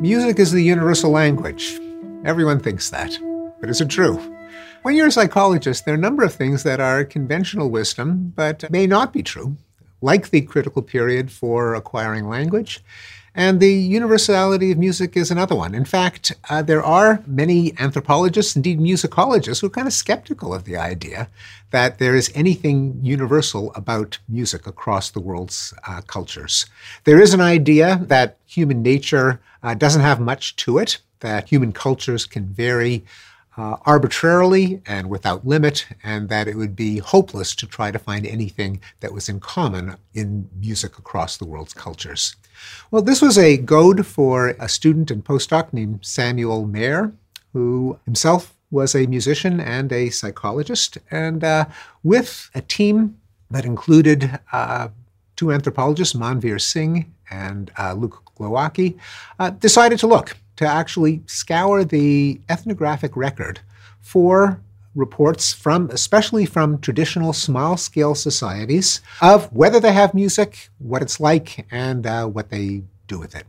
Music is the universal language. Everyone thinks that. But is it true? When you're a psychologist, there are a number of things that are conventional wisdom, but may not be true, like the critical period for acquiring language. And the universality of music is another one. In fact, uh, there are many anthropologists, indeed musicologists, who are kind of skeptical of the idea that there is anything universal about music across the world's uh, cultures. There is an idea that human nature uh, doesn't have much to it, that human cultures can vary uh, arbitrarily and without limit, and that it would be hopeless to try to find anything that was in common in music across the world's cultures. Well, this was a goad for a student and postdoc named Samuel Mehr, who himself was a musician and a psychologist, and uh, with a team that included uh, two anthropologists, Manvir Singh and uh, Luke Glowacki, uh, decided to look to actually scour the ethnographic record for reports from, especially from traditional small scale societies, of whether they have music, what it's like, and uh, what they do with it.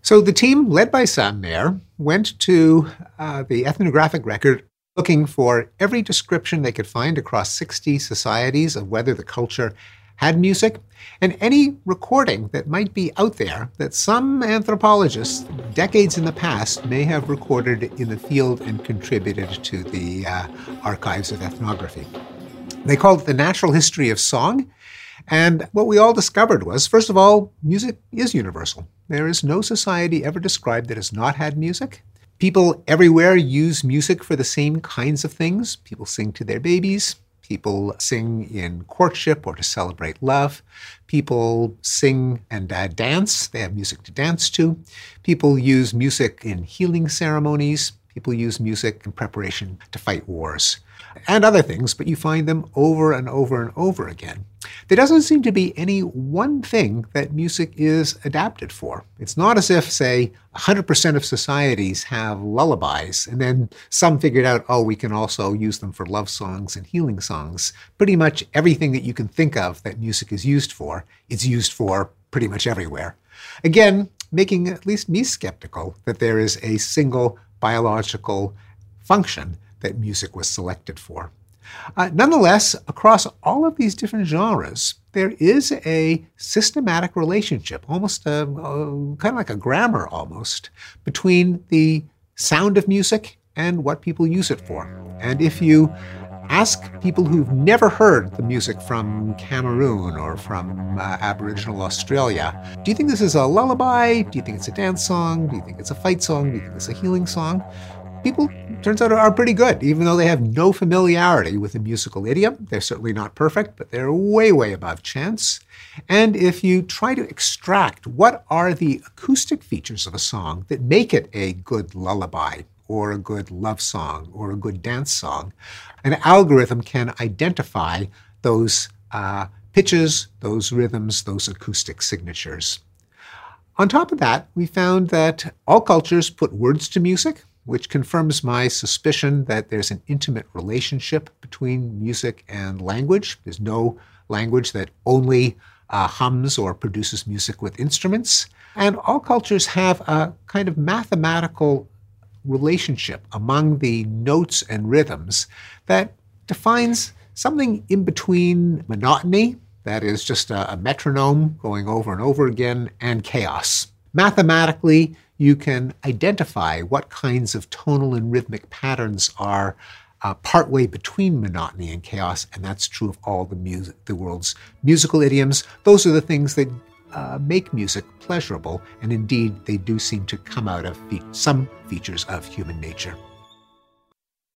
So the team, led by Sam Mehr, went to uh, the ethnographic record looking for every description they could find across 60 societies of whether the culture had music, and any recording that might be out there that some anthropologists, decades in the past, may have recorded in the field and contributed to the uh, archives of ethnography. They called it the natural history of song. And what we all discovered was, first of all, music is universal. There is no society ever described that has not had music. People everywhere use music for the same kinds of things. People sing to their babies, People sing in courtship or to celebrate love. People sing and uh, dance. They have music to dance to. People use music in healing ceremonies. People use music in preparation to fight wars and other things, but you find them over and over and over again. There doesn't seem to be any one thing that music is adapted for. It's not as if, say, 100% of societies have lullabies, and then some figured out, oh, we can also use them for love songs and healing songs. Pretty much everything that you can think of that music is used for, it's used for pretty much everywhere. Again, making at least me skeptical that there is a single biological function that music was selected for. Uh, nonetheless, across all of these different genres, there is a systematic relationship, almost a, a, kind of like a grammar almost, between the sound of music and what people use it for. And if you ask people who've never heard the music from Cameroon or from uh, Aboriginal Australia, do you think this is a lullaby? Do you think it's a dance song? Do you think it's a fight song? Do you think it's a healing song? people, turns out, are pretty good, even though they have no familiarity with the musical idiom. They're certainly not perfect, but they're way, way above chance. And if you try to extract what are the acoustic features of a song that make it a good lullaby, or a good love song, or a good dance song, an algorithm can identify those uh, pitches, those rhythms, those acoustic signatures. On top of that, we found that all cultures put words to music which confirms my suspicion that there's an intimate relationship between music and language. There's no language that only uh, hums or produces music with instruments. And all cultures have a kind of mathematical relationship among the notes and rhythms that defines something in between monotony, that is just a, a metronome going over and over again, and chaos. Mathematically, you can identify what kinds of tonal and rhythmic patterns are uh, partway between monotony and chaos, and that's true of all the music, the world's musical idioms. Those are the things that uh, make music pleasurable, and indeed, they do seem to come out of fe- some features of human nature.